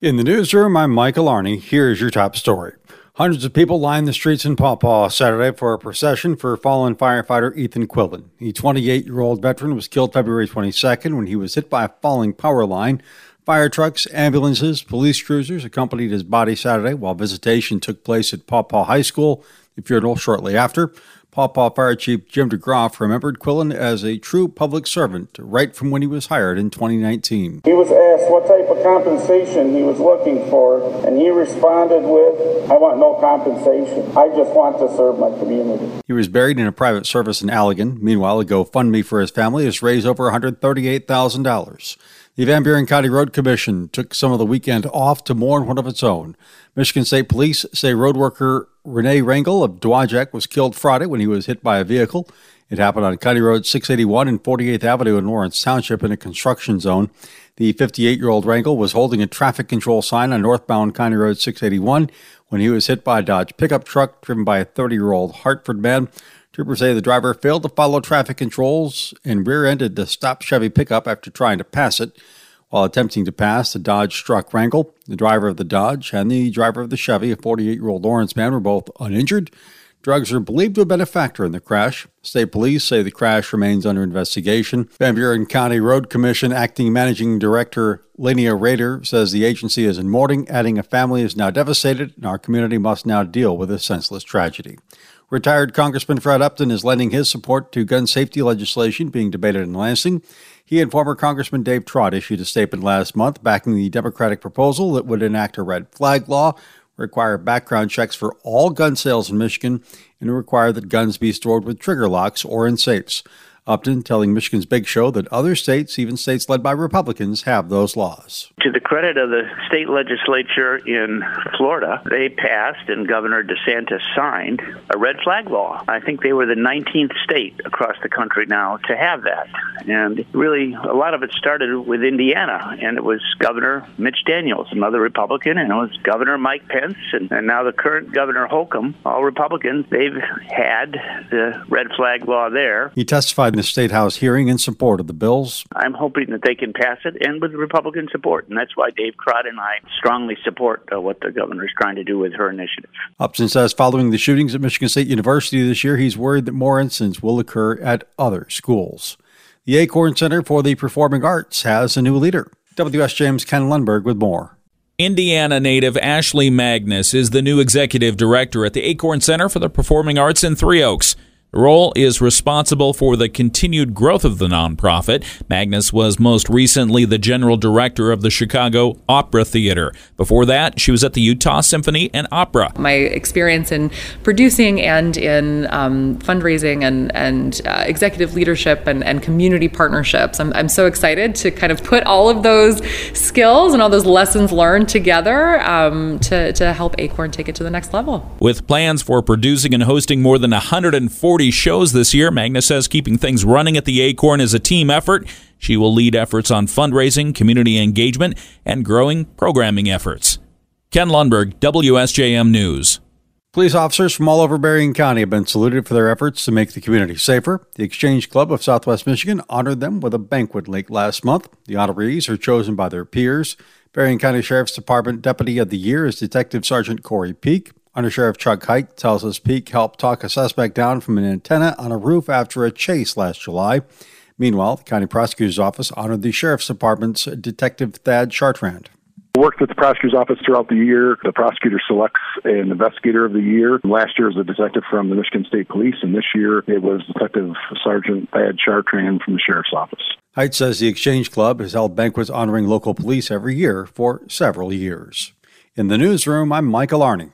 In the newsroom, I'm Michael Arney. Here's your top story. Hundreds of people lined the streets in Paw Saturday for a procession for fallen firefighter Ethan Quillen. The 28 year old veteran was killed February 22nd when he was hit by a falling power line. Fire trucks, ambulances, police cruisers accompanied his body Saturday while visitation took place at Paw High School. The funeral shortly after. Paw Paw Fire Chief Jim DeGroff remembered Quillen as a true public servant right from when he was hired in 2019. He was asked what type of compensation he was looking for, and he responded with, I want no compensation. I just want to serve my community. He was buried in a private service in Allegan. Meanwhile, a GoFundMe for his family has raised over $138,000. The Van Buren County Road Commission took some of the weekend off to mourn one of its own. Michigan State Police say road worker Rene Rangel of Dowagiac was killed Friday when he was hit by a vehicle. It happened on County Road 681 and 48th Avenue in Lawrence Township in a construction zone. The 58 year old Rangel was holding a traffic control sign on northbound County Road 681 when he was hit by a Dodge pickup truck driven by a 30 year old Hartford man. Troopers say the driver failed to follow traffic controls and rear ended the stopped Chevy pickup after trying to pass it. While attempting to pass, the Dodge struck Rangel. The driver of the Dodge and the driver of the Chevy, a 48 year old Lawrence man, were both uninjured. Drugs are believed to have been a factor in the crash. State police say the crash remains under investigation. Van Buren County Road Commission acting managing director Lania Rader says the agency is in mourning, adding a family is now devastated and our community must now deal with this senseless tragedy. Retired Congressman Fred Upton is lending his support to gun safety legislation being debated in Lansing. He and former Congressman Dave Trott issued a statement last month backing the Democratic proposal that would enact a red flag law, require background checks for all gun sales in Michigan, and require that guns be stored with trigger locks or in safes. Upton telling Michigan's Big Show that other states, even states led by Republicans, have those laws. To the credit of the state legislature in Florida, they passed and Governor DeSantis signed a red flag law. I think they were the 19th state across the country now to have that. And really, a lot of it started with Indiana, and it was Governor Mitch Daniels, another Republican, and it was Governor Mike Pence, and, and now the current Governor Holcomb, all Republicans. They've had the red flag law there. He testified the State House hearing in support of the bills. I'm hoping that they can pass it and with Republican support. And that's why Dave Trott and I strongly support uh, what the governor is trying to do with her initiative. Upton says following the shootings at Michigan State University this year, he's worried that more incidents will occur at other schools. The Acorn Center for the Performing Arts has a new leader. WSJM's Ken Lundberg with more. Indiana native Ashley Magnus is the new executive director at the Acorn Center for the Performing Arts in Three Oaks. Role is responsible for the continued growth of the nonprofit. Magnus was most recently the general director of the Chicago Opera Theater. Before that, she was at the Utah Symphony and Opera. My experience in producing and in um, fundraising and, and uh, executive leadership and, and community partnerships, I'm, I'm so excited to kind of put all of those skills and all those lessons learned together um, to, to help Acorn take it to the next level. With plans for producing and hosting more than 140 40 shows this year. Magnus says keeping things running at the Acorn is a team effort. She will lead efforts on fundraising, community engagement, and growing programming efforts. Ken Lundberg, WSJM News. Police officers from all over Berrien County have been saluted for their efforts to make the community safer. The Exchange Club of Southwest Michigan honored them with a banquet late last month. The honorees are chosen by their peers. Berrien County Sheriff's Department Deputy of the Year is Detective Sergeant Corey Peak. Under Sheriff Chuck Heit tells us Peak helped talk a suspect down from an antenna on a roof after a chase last July. Meanwhile, the county prosecutor's office honored the sheriff's department's Detective Thad Chartrand. Worked with the prosecutor's office throughout the year. The prosecutor selects an investigator of the year. Last year was a detective from the Michigan State Police, and this year it was Detective Sergeant Thad Chartrand from the sheriff's office. Heit says the Exchange Club has held banquets honoring local police every year for several years. In the newsroom, I'm Michael Arning.